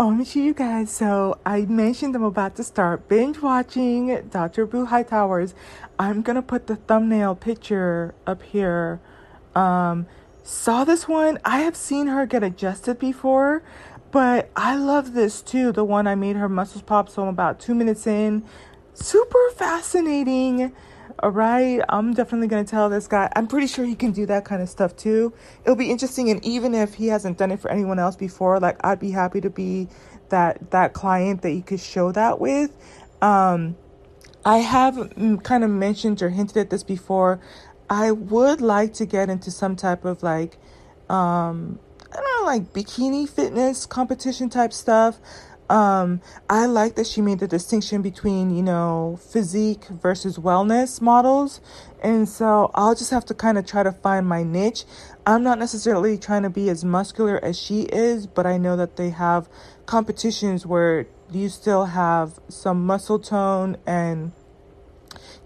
OMG, you guys. So I mentioned I'm about to start binge watching Dr. Beau Hightowers. I'm gonna put the thumbnail picture up here. Um, saw this one. I have seen her get adjusted before, but I love this too. The one I made her muscles pop. So I'm about two minutes in. Super fascinating. All right, I'm definitely gonna tell this guy. I'm pretty sure he can do that kind of stuff too. It'll be interesting, and even if he hasn't done it for anyone else before, like I'd be happy to be that that client that you could show that with. Um, I have mm, kind of mentioned or hinted at this before. I would like to get into some type of like, um, I don't know, like bikini fitness competition type stuff. Um, I like that she made the distinction between, you know, physique versus wellness models. And so I'll just have to kind of try to find my niche. I'm not necessarily trying to be as muscular as she is, but I know that they have competitions where you still have some muscle tone and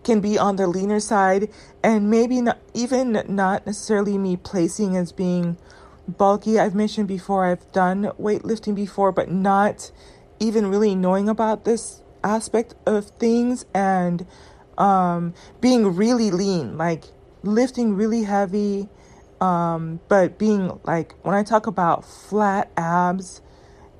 can be on the leaner side and maybe not even not necessarily me placing as being bulky. I've mentioned before I've done weightlifting before, but not even really knowing about this aspect of things and um, being really lean, like lifting really heavy, um, but being like when I talk about flat abs,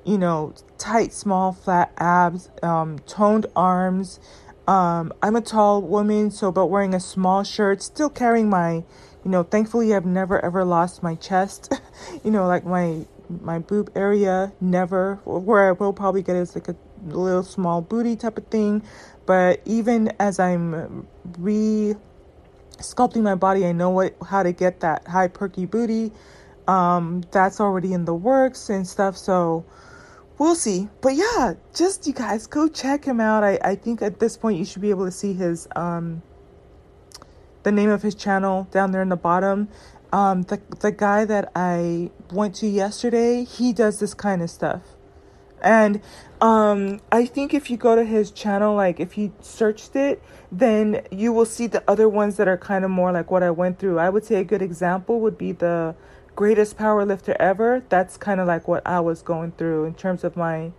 you know, tight, small, flat abs, um, toned arms. Um, I'm a tall woman, so but wearing a small shirt, still carrying my, you know, thankfully I've never ever lost my chest, you know, like my my boob area never where i will probably get is like a little small booty type of thing. But even as i'm re sculpting my body i know what how to get that high perky booty. Um that's already in the works and stuff so we'll see. But yeah just you guys go check him out. I i think at this point you should be able to see his um the name of his channel down there in the bottom um, the the guy that I went to yesterday, he does this kind of stuff, and um, I think if you go to his channel, like if you searched it, then you will see the other ones that are kind of more like what I went through. I would say a good example would be the greatest power lifter ever. That's kind of like what I was going through in terms of my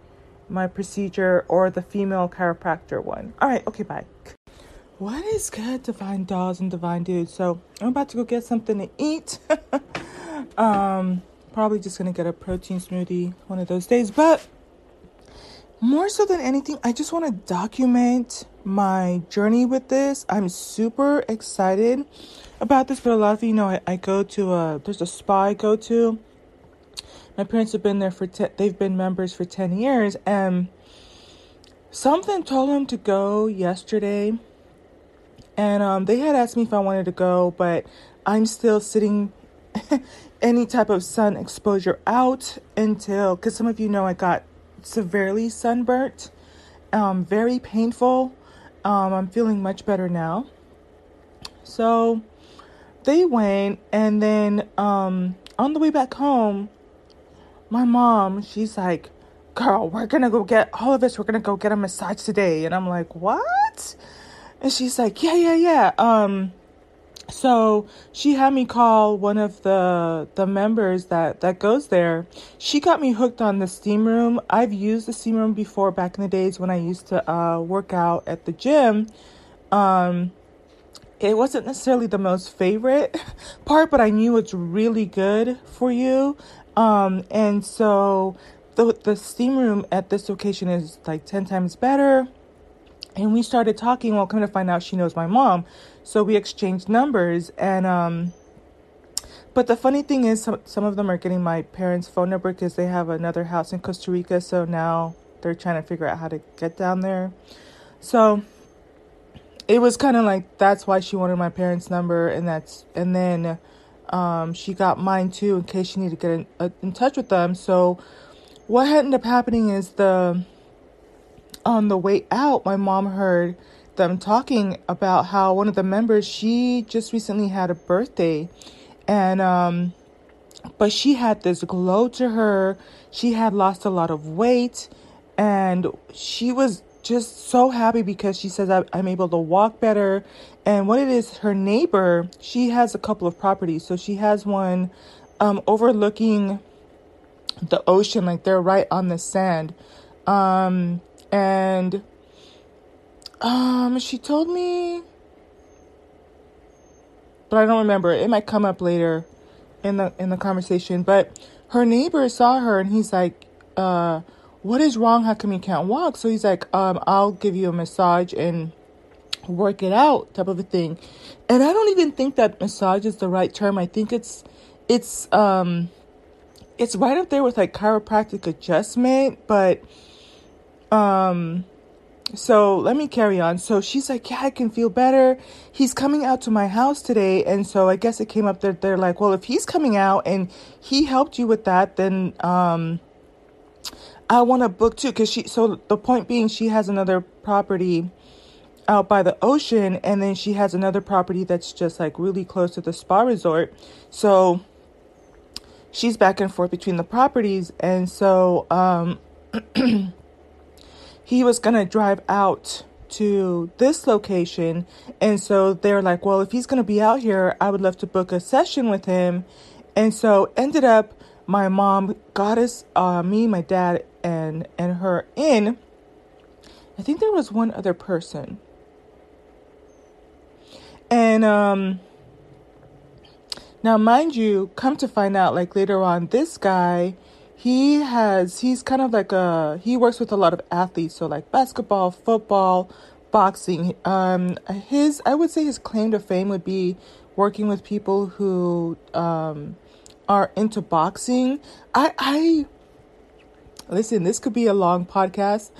my procedure or the female chiropractor one. All right, okay, bye. What is good, divine dolls and divine dudes? So I'm about to go get something to eat. um, probably just gonna get a protein smoothie one of those days. But more so than anything, I just want to document my journey with this. I'm super excited about this, but a lot of you know I, I go to a there's a spa I go to. My parents have been there for ten, they've been members for ten years, and something told them to go yesterday and um, they had asked me if I wanted to go, but I'm still sitting any type of sun exposure out until, because some of you know I got severely sunburnt, um, very painful. Um, I'm feeling much better now. So they went, and then um, on the way back home, my mom, she's like, Girl, we're gonna go get all of us, we're gonna go get a massage today. And I'm like, What? And she's like, yeah, yeah, yeah. Um, so she had me call one of the the members that that goes there. She got me hooked on the steam room. I've used the steam room before back in the days when I used to uh, work out at the gym. Um, it wasn't necessarily the most favorite part, but I knew it's really good for you. Um, and so the the steam room at this location is like ten times better. And we started talking. Well, come to find out, she knows my mom. So we exchanged numbers. And, um, but the funny thing is, some, some of them are getting my parents' phone number because they have another house in Costa Rica. So now they're trying to figure out how to get down there. So it was kind of like that's why she wanted my parents' number. And that's, and then, um, she got mine too in case she needed to get in, uh, in touch with them. So what ended up happening is the, on the way out, my mom heard them talking about how one of the members she just recently had a birthday. And um but she had this glow to her. She had lost a lot of weight. And she was just so happy because she says i'm able to walk better. And what it is her neighbor she has a couple of properties. So she has one um, overlooking the ocean, like they're right on the sand. Um, and um, she told me, but I don't remember. It might come up later in the in the conversation. But her neighbor saw her, and he's like, uh, "What is wrong? How come you can't walk?" So he's like, um, "I'll give you a massage and." work it out type of a thing and i don't even think that massage is the right term i think it's it's um it's right up there with like chiropractic adjustment but um so let me carry on. So she's like, Yeah, I can feel better. He's coming out to my house today. And so I guess it came up that they're like, Well, if he's coming out and he helped you with that, then um I want to book too. Cause she so the point being she has another property out by the ocean and then she has another property that's just like really close to the spa resort. So she's back and forth between the properties and so um he was going to drive out to this location. And so they're like, well, if he's going to be out here, I would love to book a session with him. And so ended up my mom got us, uh, me, my dad, and and her in. I think there was one other person. And um now mind you, come to find out like later on this guy he has he's kind of like a he works with a lot of athletes so like basketball football boxing. Um his i would say his claim to fame would be working with people who um are into boxing. I i listen this could be a long podcast.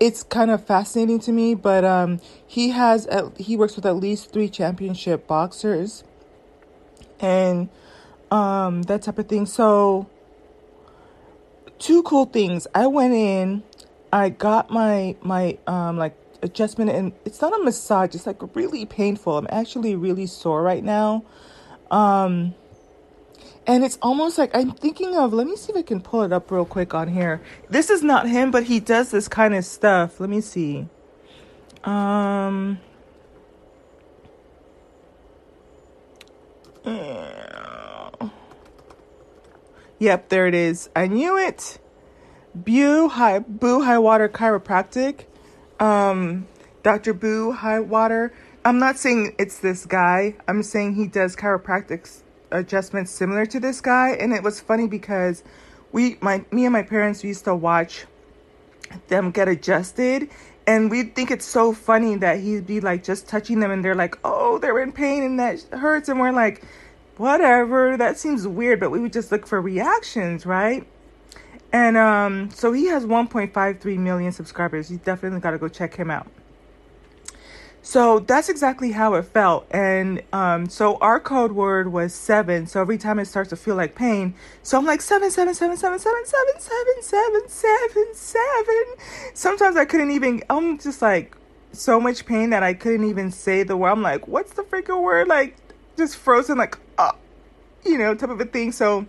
It's kind of fascinating to me but um he has he works with at least three championship boxers and um that type of thing. So two cool things. I went in, I got my my um like adjustment and it's not a massage, it's like really painful. I'm actually really sore right now. Um and it's almost like I'm thinking of let me see if I can pull it up real quick on here. This is not him, but he does this kind of stuff. Let me see. Um Yep, there it is. I knew it. Beau High Beau Highwater Chiropractic. Um, Dr. Beau Highwater. I'm not saying it's this guy. I'm saying he does chiropractic adjustments similar to this guy. And it was funny because we, my, me and my parents used to watch them get adjusted and we'd think it's so funny that he'd be like just touching them and they're like oh they're in pain and that hurts and we're like whatever, that seems weird, but we would just look for reactions, right? And um, so he has 1.53 million subscribers. You definitely got to go check him out. So that's exactly how it felt. And um, so our code word was seven. So every time it starts to feel like pain, so I'm like seven, seven, seven, seven, seven, seven, seven, seven, seven, seven. Sometimes I couldn't even. I'm just like so much pain that I couldn't even say the word. I'm like, what's the freaking word? Like just frozen, like, uh, you know, type of a thing. So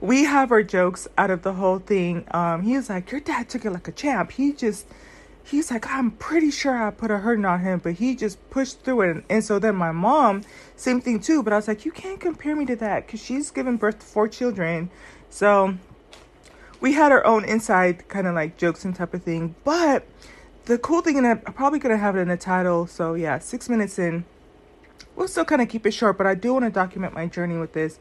we have our jokes out of the whole thing. Um, he was like, Your dad took it like a champ. He just, he's like, I'm pretty sure I put a hurting on him, but he just pushed through it. And, and so then my mom, same thing too. But I was like, You can't compare me to that because she's given birth to four children. So we had our own inside kind of like jokes and type of thing. But the cool thing, and I'm probably going to have it in the title. So yeah, six minutes in we'll still kind of keep it short, but I do want to document my journey with this.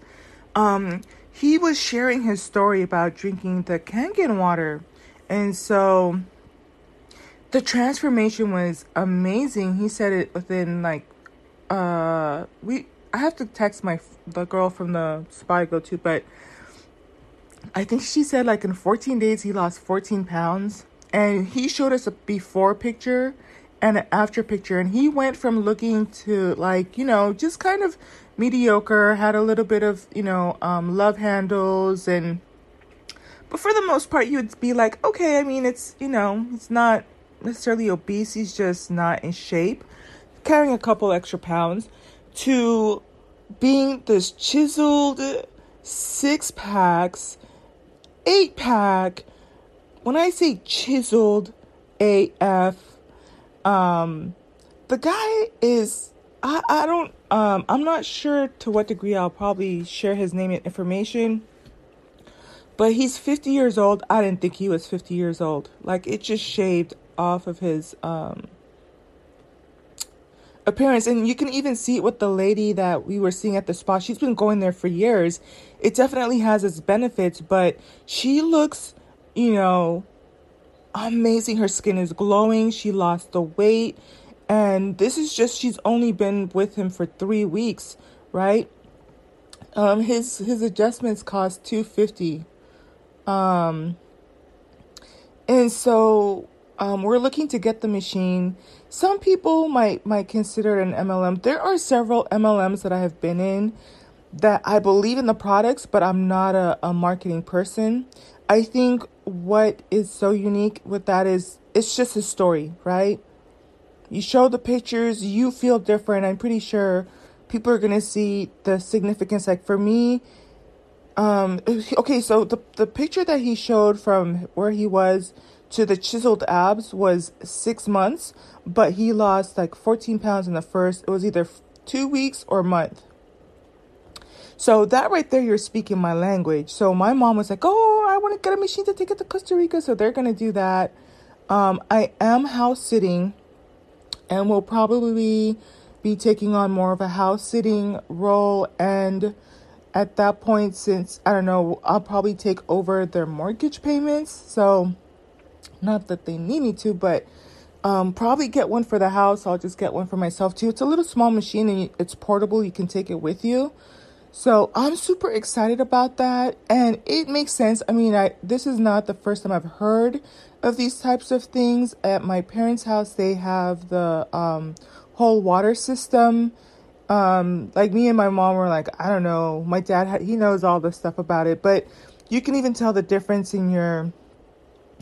Um, he was sharing his story about drinking the Kangen water. And so the transformation was amazing. He said it within like uh we I have to text my the girl from the spa I go to, but I think she said like in 14 days he lost 14 pounds. And he showed us a before picture and an after picture and he went from looking to like you know just kind of mediocre had a little bit of you know um, love handles and but for the most part you would be like okay i mean it's you know it's not necessarily obese he's just not in shape. Carrying a couple extra pounds to being this chiseled six packs eight pack. When i say chiseled af um, the guy is I, I don't um I'm not sure to what degree I'll probably share his name and information. But he's 50 years old. I didn't think he was 50 years old. Like it just shaved off of his um appearance and you can even see it with the lady that we were seeing at the spa she's been going there for years it definitely has its benefits but she looks you know amazing her skin is glowing she lost the weight and this is just she's only been with him for three weeks right um his his adjustments cost 250 um and so um, we're looking to get the machine. Some people might might consider it an MLM. There are several MLMs that I have been in that I believe in the products, but I'm not a, a marketing person. I think what is so unique with that is it's just a story, right? You show the pictures, you feel different. I'm pretty sure people are gonna see the significance. Like for me, um, okay, so the the picture that he showed from where he was to the chiseled abs was six months, but he lost like 14 pounds in the first. It was either two weeks or a month. So that right there, you're speaking my language. So my mom was like, "Oh, I want to get a machine to take it to Costa Rica." So they're gonna do that. Um, I am house sitting, and will probably be taking on more of a house sitting role. And at that point, since I don't know, I'll probably take over their mortgage payments. So not that they need me to, but um, probably get one for the house. I'll just get one for myself too. It's a little small machine and it's portable. You can take it with you. So I'm super excited about that, and it makes sense. I mean, I this is not the first time I've heard of these types of things. At my parents' house, they have the um, whole water system. Um, like me and my mom were like, I don't know. My dad had, he knows all the stuff about it, but you can even tell the difference in your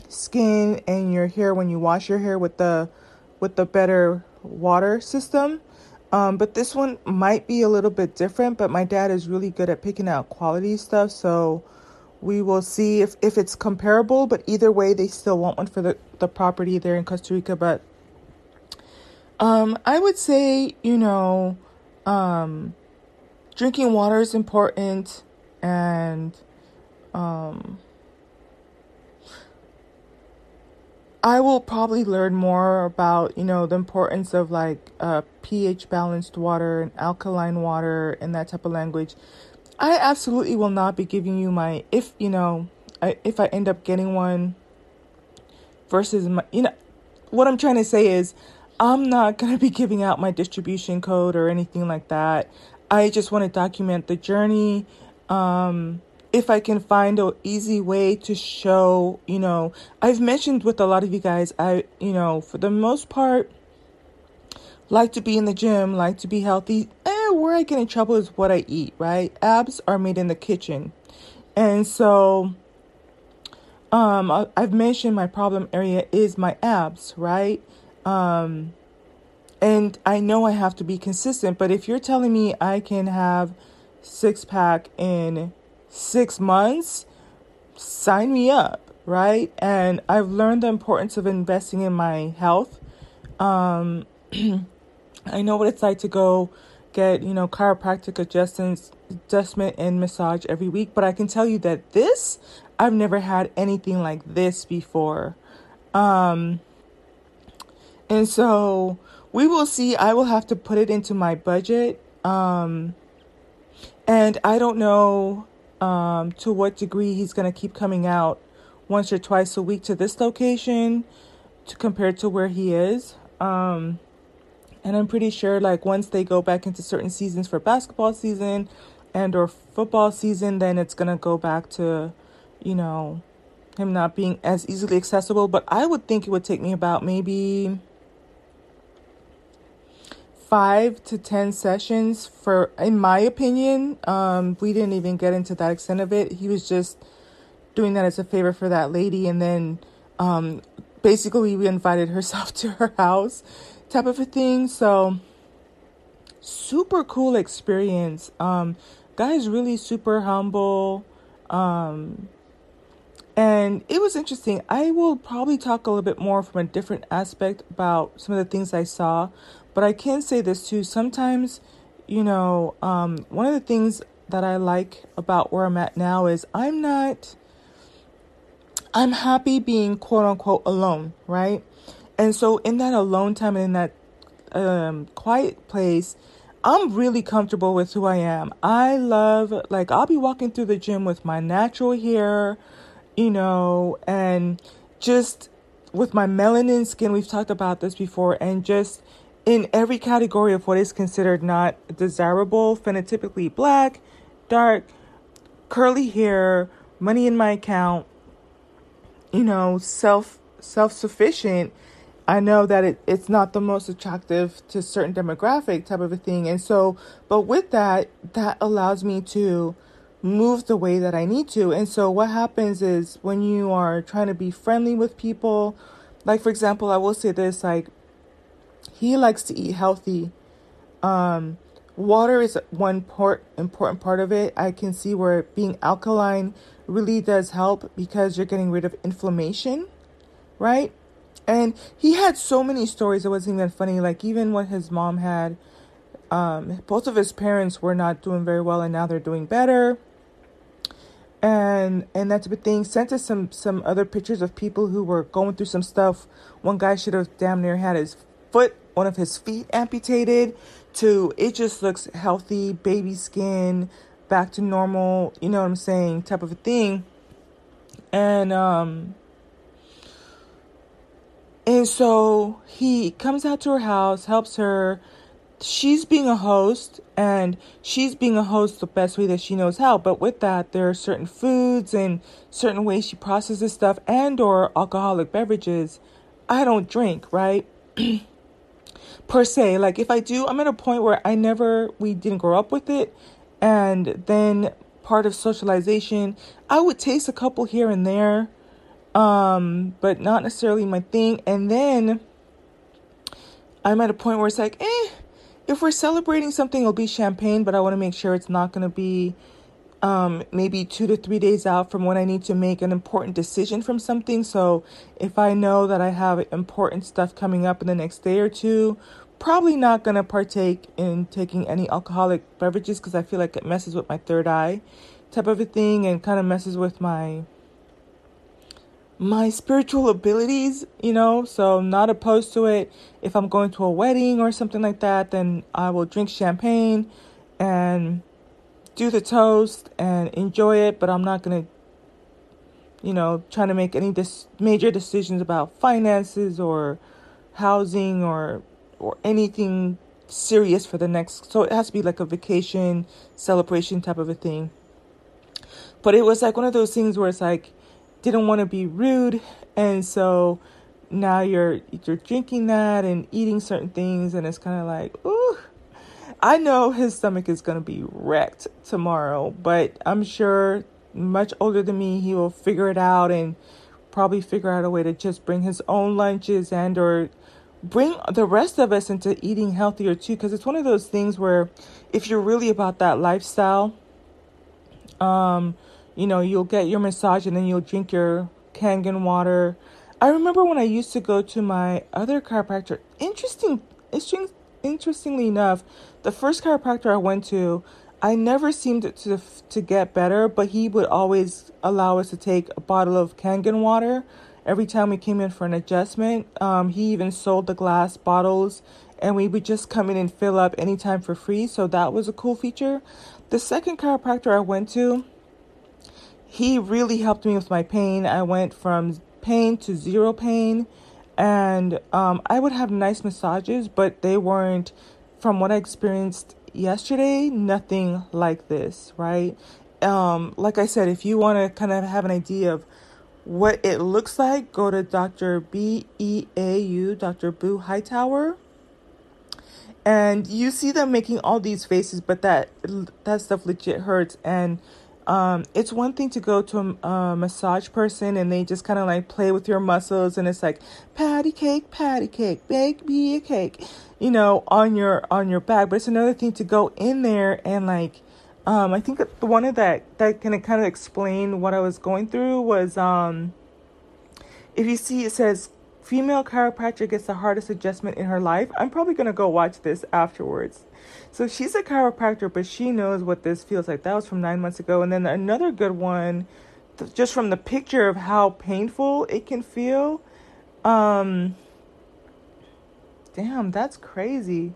skin and your hair when you wash your hair with the with the better water system. Um, but this one might be a little bit different, but my dad is really good at picking out quality stuff, so we will see if, if it's comparable, but either way they still want one for the, the property there in Costa Rica. But um, I would say, you know, um, drinking water is important and um, I will probably learn more about, you know, the importance of like uh, pH balanced water and alkaline water and that type of language. I absolutely will not be giving you my, if, you know, I, if I end up getting one versus my, you know, what I'm trying to say is I'm not going to be giving out my distribution code or anything like that. I just want to document the journey. Um, if I can find an easy way to show, you know, I've mentioned with a lot of you guys, I, you know, for the most part, like to be in the gym, like to be healthy. Eh, where I get in trouble is what I eat, right? Abs are made in the kitchen. And so, um, I, I've mentioned my problem area is my abs, right? Um, and I know I have to be consistent, but if you're telling me I can have six pack in six months, sign me up, right? And I've learned the importance of investing in my health. Um, I know what it's like to go get, you know, chiropractic adjustments, adjustment and massage every week, but I can tell you that this, I've never had anything like this before. Um, and so we will see. I will have to put it into my budget. Um, and I don't know um, to what degree he's going to keep coming out once or twice a week to this location to compared to where he is. Um, and I'm pretty sure like once they go back into certain seasons for basketball season and or football season, then it's going to go back to, you know, him not being as easily accessible. But I would think it would take me about maybe five to ten sessions for in my opinion um we didn't even get into that extent of it. He was just doing that as a favor for that lady and then um basically we invited herself to her house type of a thing. So super cool experience. Um guy is really super humble. Um and it was interesting. I will probably talk a little bit more from a different aspect about some of the things I saw, but I can say this too. Sometimes, you know, um, one of the things that I like about where I'm at now is I'm not I'm happy being quote unquote alone, right? And so in that alone time and in that um, quiet place, I'm really comfortable with who I am. I love, like, I'll be walking through the gym with my natural hair, you know, and just with my melanin skin. We've talked about this before, and just in every category of what is considered not desirable phenotypically black, dark, curly hair, money in my account, you know, self self sufficient I know that it, it's not the most attractive to certain demographic type of a thing. And so, but with that, that allows me to move the way that I need to. And so what happens is when you are trying to be friendly with people, like for example, I will say this, like he likes to eat healthy. Um, water is one part important part of it. I can see where being alkaline really does help because you're getting rid of inflammation, right? And he had so many stories. It wasn't even funny. Like even when his mom had, um, both of his parents were not doing very well, and now they're doing better. And and that type of thing. Sent us some some other pictures of people who were going through some stuff. One guy should have damn near had his foot, one of his feet amputated. To it just looks healthy, baby skin, back to normal. You know what I'm saying? Type of a thing. And um and so he comes out to her house, helps her. She's being a host, and she's being a host the best way that she knows how. But with that, there are certain foods and certain ways she processes stuff, and or alcoholic beverages. I don't drink, right? per se. Like if I do, I'm at a point where I never, we didn't grow up with it, and then part of socialization, I would taste a couple here and there um, but not necessarily my thing. And then I'm at a point where it's like, eh, if we're celebrating something, it'll be champagne, but I want to make sure it's not going to be um, maybe two to three days out from when I need to make an important decision from something. So if I know that I have important stuff coming up in the next day or two, probably not going to partake in taking any alcoholic beverages because I feel like it messes with my third eye type of a thing and kind of messes with my my spiritual abilities, you know, so I'm not opposed to it. If I'm going to a wedding or something like that, then I will drink champagne and do the toast and enjoy it, but I'm not going to you know, trying to make any dis- major decisions about finances or housing or or anything serious for the next so it has to be like a vacation celebration type of a thing. But it was like one of those things where it's like didn't want to be rude and so now you're you're drinking that and eating certain things and it's kind of like ooh I know his stomach is going to be wrecked tomorrow but I'm sure much older than me he will figure it out and probably figure out a way to just bring his own lunches and or bring the rest of us into eating healthier too because it's one of those things where if you're really about that lifestyle um you know, you'll get your massage and then you'll drink your Kangen water. I remember when I used to go to my other chiropractor. Interesting, interesting, interestingly enough, the first chiropractor I went to, I never seemed to to get better, but he would always allow us to take a bottle of Kangen water every time we came in for an adjustment. Um, he even sold the glass bottles, and we would just come in and fill up anytime for free. So that was a cool feature. The second chiropractor I went to, he really helped me with my pain. I went from pain to zero pain, and um, I would have nice massages, but they weren't, from what I experienced yesterday, nothing like this, right? Um, like I said, if you want to kind of have an idea of what it looks like, go to Dr. B E A U, Dr. Beau Hightower. And you see them making all these faces, but that that stuff legit hurts. And um, it's one thing to go to a, a massage person and they just kind of like play with your muscles and it's like patty cake, patty cake, bake me a cake, you know, on your on your back. But it's another thing to go in there and like, um, I think the one of that that can kind of explain what I was going through was um, if you see it says female chiropractor gets the hardest adjustment in her life. I'm probably gonna go watch this afterwards so she's a chiropractor, but she knows what this feels like. That was from nine months ago. And then another good one th- just from the picture of how painful it can feel. Um, damn, that's crazy.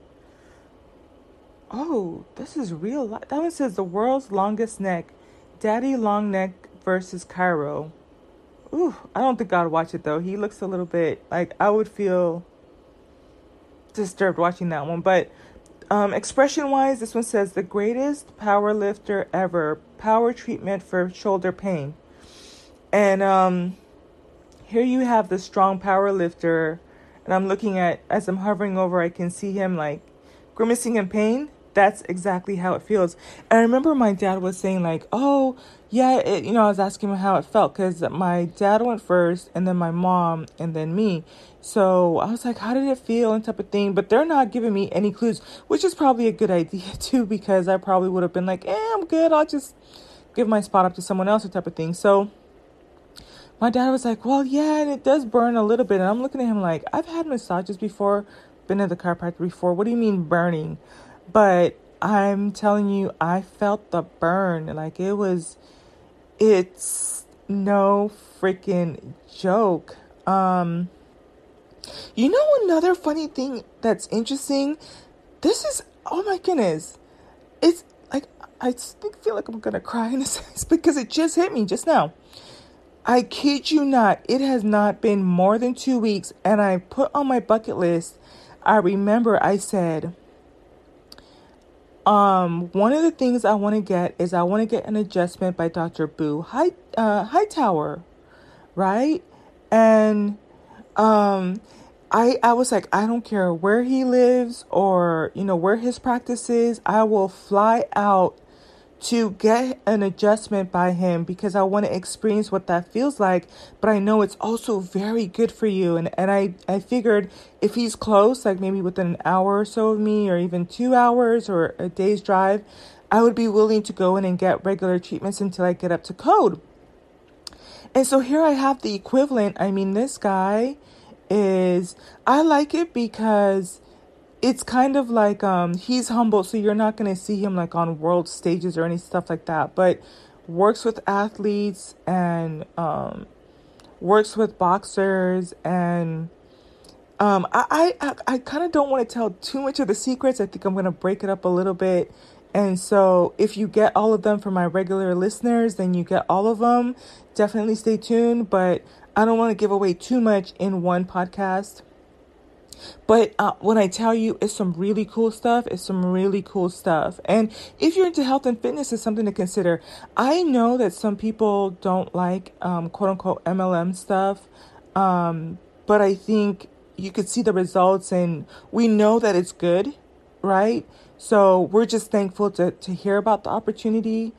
Oh, this is real life. That one says the world's longest neck, Daddy Long Neck versus Cairo. Ooh, I don't think I'd watch it though. He looks a little bit like I would feel disturbed watching that one. But um, expression wise, this one says the greatest power lifter ever, power treatment for shoulder pain. And um, here you have the strong power lifter, and I'm looking at as I'm hovering over, I can see him like grimacing in pain that's exactly how it feels. And I remember my dad was saying like, "Oh, yeah," it, you know, I was asking him how it felt because my dad went first, and then my mom, and then me. So I was like, "How did it feel?" and type of thing. But they're not giving me any clues, which is probably a good idea too, because I probably would have been like, "Eh, I'm good. I'll just give my spot up to someone else," or type of thing. So my dad was like, "Well, yeah, and it does burn a little bit." And I'm looking at him like, "I've had massages before." Been at the chiropractor before. What do you mean burning? But I'm telling you, I felt the burn. Like it was, it's no freaking joke. Um, you know, another funny thing that's interesting? This is, oh my goodness. It's like, I feel like I'm gonna cry in a sense because it just hit me just now. I kid you not, it has not been more than two weeks, and I put on my bucket list. I remember I said, um, one of the things I want to get is I want to get an adjustment by Dr. Beau High uh, Hightower, right? And um, I I was like, I don't care where he lives or you know where his practice is. I will fly out to get an adjustment by him because I want to experience what that feels like. But I know it's also very good for you. And, and I, I figured if he's close, like maybe within an hour or so of me, or even two hours or a day's drive, I would be willing to go in and get regular treatments until I get up to code. And so here I have the equivalent. I mean, this guy is, I like it because it's kind of like um he's humble so you're not going to see him like on world stages or any stuff like that but works with athletes and um works with boxers and um i i i kind of don't want to tell too much of the secrets i think i'm going to break it up a little bit and so if you get all of them from my regular listeners then you get all of them definitely stay tuned but i don't want to give away too much in one podcast but uh, when I tell you it's some really cool stuff, it's some really cool stuff. And if you're into health and fitness, it's something to consider. I know that some people don't like um, quote unquote MLM stuff, um, but I think you could see the results and we know that it's good, right? So we're just thankful to, to hear about the opportunity.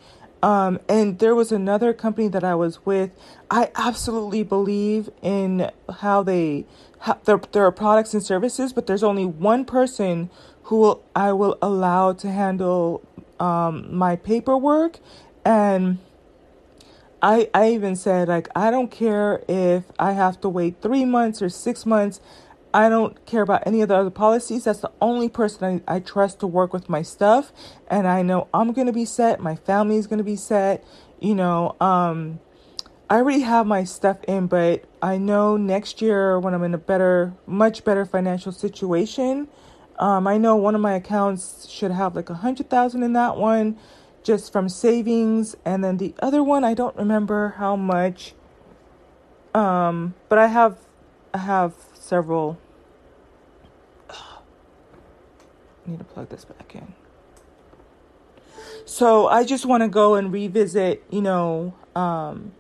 Um, and there was another company that I was with. I absolutely believe in how they have their, their products and services, but there's only one person who will, I will allow to handle um, my paperwork. And I, I even said, like, I don't care if I have to wait three months or six months. I don't care about any of the other policies. That's the only person I, I trust to work with my stuff. And I know I'm going to be set. My family is going to be set. You know, um, I already have my stuff in, but I know next year when I'm in a better, much better financial situation, um, I know one of my accounts should have like a hundred thousand in that one, just from savings, and then the other one I don't remember how much. Um, but I have, I have several. I need to plug this back in. So I just want to go and revisit, you know, um,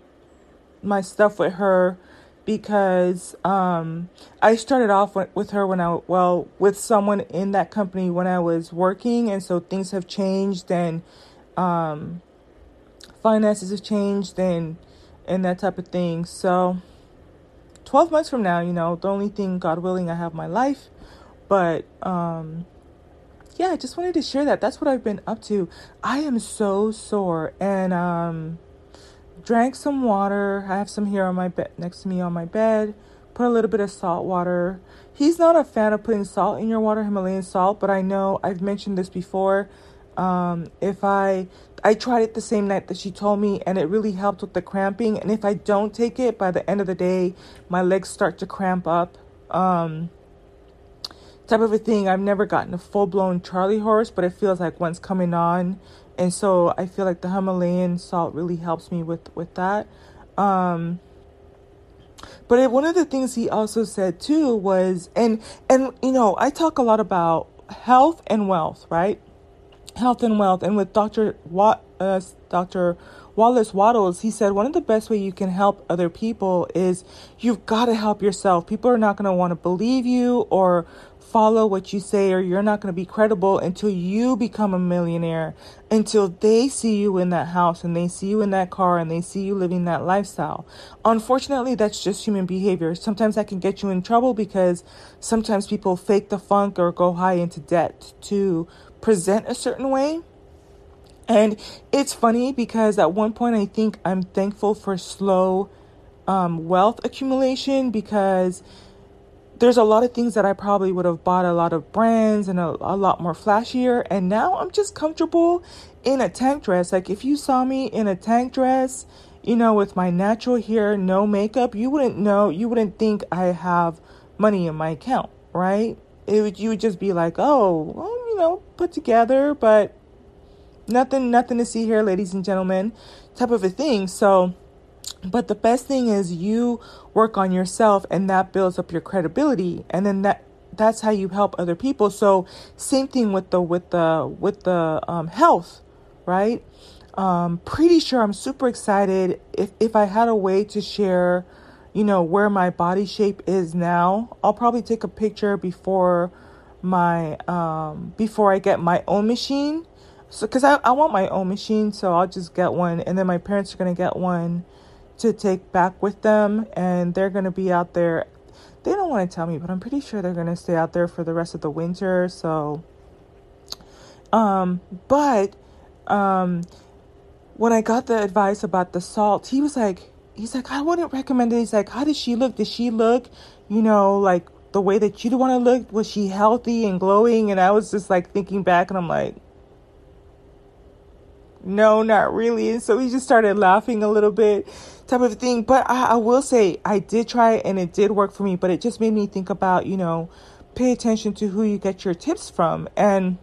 my stuff with her because um, I started off with her when I well with someone in that company when I was working, and so things have changed and um, finances have changed and and that type of thing. So, twelve months from now, you know, the only thing, God willing, I have my life, but um, yeah, I just wanted to share that. That's what I've been up to. I am so sore and um drank some water. I have some here on my bed next to me on my bed. Put a little bit of salt water. He's not a fan of putting salt in your water, Himalayan salt, but I know I've mentioned this before. Um, if I I tried it the same night that she told me, and it really helped with the cramping. And if I don't take it, by the end of the day, my legs start to cramp up. Um, type of a thing. I've never gotten a full blown Charlie horse, but it feels like one's coming on, and so I feel like the Himalayan salt really helps me with with that. Um, but one of the things he also said too was, and and you know, I talk a lot about health and wealth, right? Health and wealth, and with Wat, uh, Doctor Wallace Wattles, he said one of the best way you can help other people is you've got to help yourself. People are not going to want to believe you or follow what you say or you're not going to be credible until you become a millionaire, until they see you in that house and they see you in that car and they see you living that lifestyle. Unfortunately, that's just human behavior. Sometimes that can get you in trouble because sometimes people fake the funk or go high into debt to present a certain way and it's funny because at one point I think I'm thankful for slow um, wealth accumulation because there's a lot of things that I probably would have bought a lot of brands and a, a lot more flashier. And now I'm just comfortable in a tank dress. Like if you saw me in a tank dress, you know, with my natural hair, no makeup, you wouldn't know, you wouldn't think I have money in my account, right? It would, you would just be like, oh, well, you know, put together, but nothing nothing to see here ladies and gentlemen type of a thing. So but the best thing is you work on yourself and that builds up your credibility and then that that's how you help other people. So same thing with the with the with the um, health right? Um pretty sure i'm super excited if if i had a way to share you know where my body shape is now i'll probably take a picture before my um before i get my own machine so, because I, I want my own machine, so I'll just get one. And then my parents are going to get one to take back with them. And they're going to be out there. They don't want to tell me, but I'm pretty sure they're going to stay out there for the rest of the winter. So, um, but, um, when I got the advice about the salt, he was like, he's like, I wouldn't recommend it. He's like, how does she look? Does she look, you know, like the way that you'd want to look? Was she healthy and glowing? And I was just like thinking back and I'm like, no, not really. And so he just started laughing a little bit, type of thing. But I, I will say, I did try it and it did work for me, but it just made me think about, you know, pay attention to who you get your tips from. And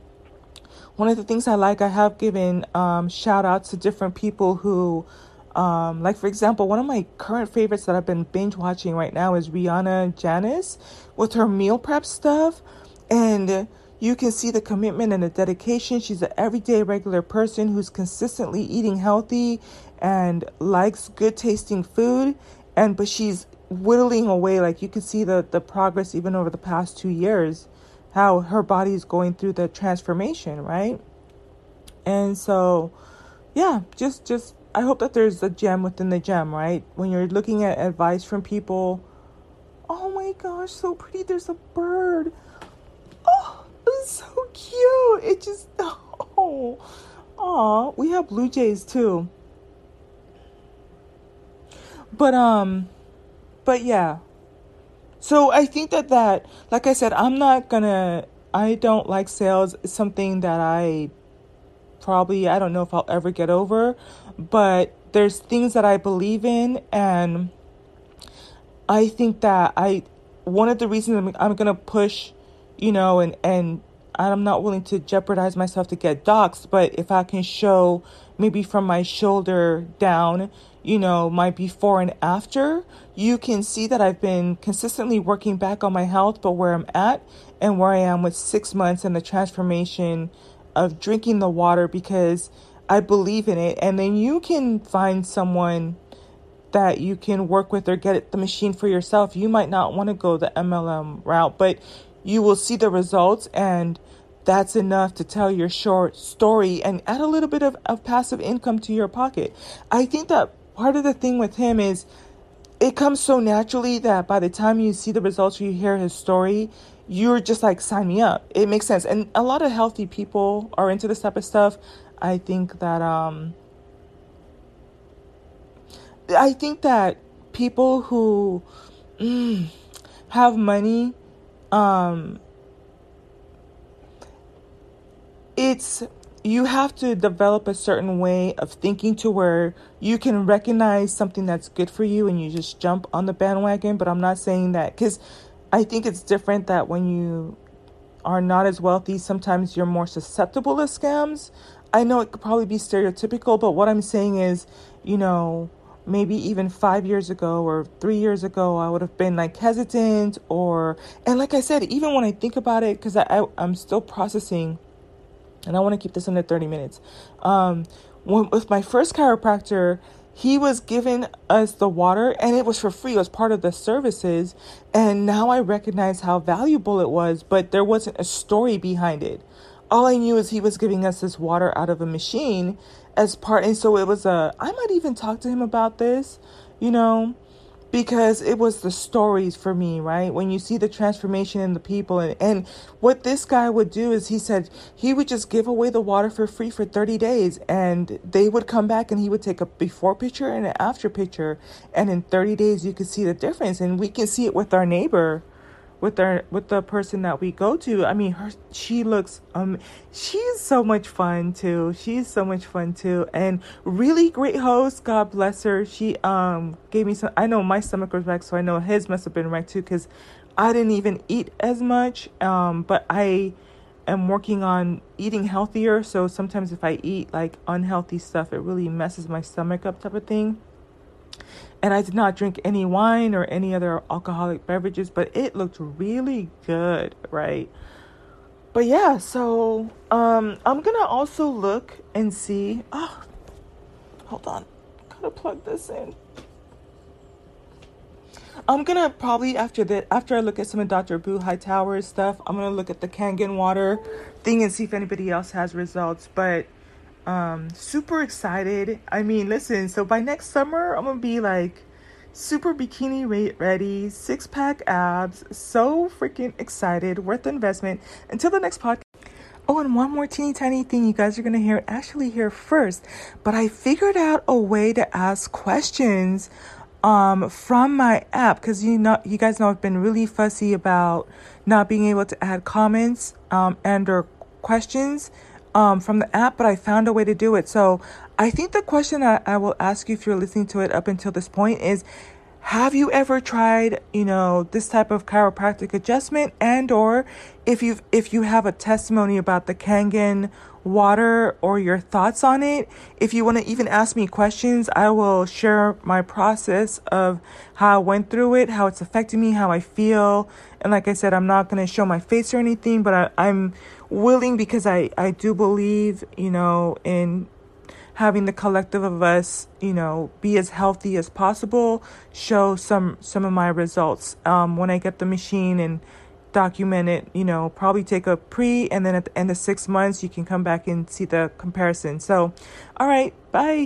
one of the things I like, I have given um, shout outs to different people who, um, like for example, one of my current favorites that I've been binge watching right now is Rihanna Janice with her meal prep stuff. And you can see the commitment and the dedication. She's an everyday regular person who's consistently eating healthy and likes good tasting food. And but she's whittling away. Like you can see the the progress even over the past two years, how her body is going through the transformation, right? And so, yeah, just just I hope that there's a gem within the gem, right? When you're looking at advice from people. Oh my gosh, so pretty! There's a bird. Oh it's so cute. It just oh, oh. We have blue jays too. But um, but yeah. So I think that that, like I said, I'm not gonna. I don't like sales. It's something that I probably I don't know if I'll ever get over, but there's things that I believe in and I think that I one of the reasons I'm, I'm going to push, you know, and and I'm not willing to jeopardize myself to get doxxed, but if I can show maybe from my shoulder down, you know, my before and after, you can see that I've been consistently working back on my health, but where I'm at and where I am with six months and the transformation of drinking the water because I believe in it. And then you can find someone that you can work with or get the machine for yourself. You might not want to go the MLM route, but you will see the results and that's enough to tell your short story and add a little bit of, of passive income to your pocket. I think that part of the thing with him is it comes so naturally that by the time you see the results or you hear his story, you're just like, sign me up. It makes sense. And a lot of healthy people are into this type of stuff. I think that, um, I think that people who mm, have money um, it's you have to develop a certain way of thinking to where you can recognize something that's good for you and you just jump on the bandwagon. But I'm not saying that because I think it's different that when you are not as wealthy, sometimes you're more susceptible to scams. I know it could probably be stereotypical, but what I'm saying is, you know, maybe even five years ago or three years ago, I would have been like hesitant or, and like I said, even when I think about it, because I, I, I'm still processing and I want to keep this under 30 minutes. Um, when, with my first chiropractor, he was giving us the water and it was for free. It was part of the services. And now I recognize how valuable it was, but there wasn't a story behind it. All I knew is he was giving us this water out of a machine as part. And so it was a, I might even talk to him about this, you know, because it was the stories for me, right? When you see the transformation in the people and, and what this guy would do is he said he would just give away the water for free for 30 days and they would come back and he would take a before picture and an after picture and in 30 days you could see the difference and we can see it with our neighbor with our with the person that we go to. I mean, her she looks um she's so much fun too. She's so much fun too, and really great host. God bless her. She um gave me some. I know my stomach was wrecked, so I know his must have been wrecked too because I didn't even eat as much. Um, but I am working on eating healthier. So sometimes if I eat like unhealthy stuff, it really messes my stomach up, type of thing and I did not drink any wine or any other alcoholic beverages, but it looked really good, right? But yeah, so um, I'm gonna also look and see. Oh, hold on, gotta plug this in. I'm gonna probably after that after I look at some of Dr. Beau Hightower's stuff, I'm gonna look at the Kangen water thing and see if anybody else has results. But um, super excited. I mean, listen, so by next summer, I'm gonna be like super bikini ready, six pack abs, so freaking excited, worth the investment. Until the next podcast. Oh, and one more teeny tiny thing you guys are gonna hear actually hear first, but I figured out a way to ask questions um, from my app because you know you guys know I've been really fussy about not being able to add comments um, and or questions um, from the app, but I found a way to do it. So I think the question I, I will ask you if you're listening to it up until this point is have you ever tried you know this type of chiropractic adjustment and or if you if you have a testimony about the kangen water or your thoughts on it if you want to even ask me questions i will share my process of how i went through it how it's affecting me how i feel and like i said i'm not going to show my face or anything but I, i'm willing because I, I do believe, you know, in having the collective of us, you know, be as healthy as possible, show some some of my results. Um, when I get the machine and document it, you know, probably take a pre and then at the end of six months you can come back and see the comparison. So all right, bye.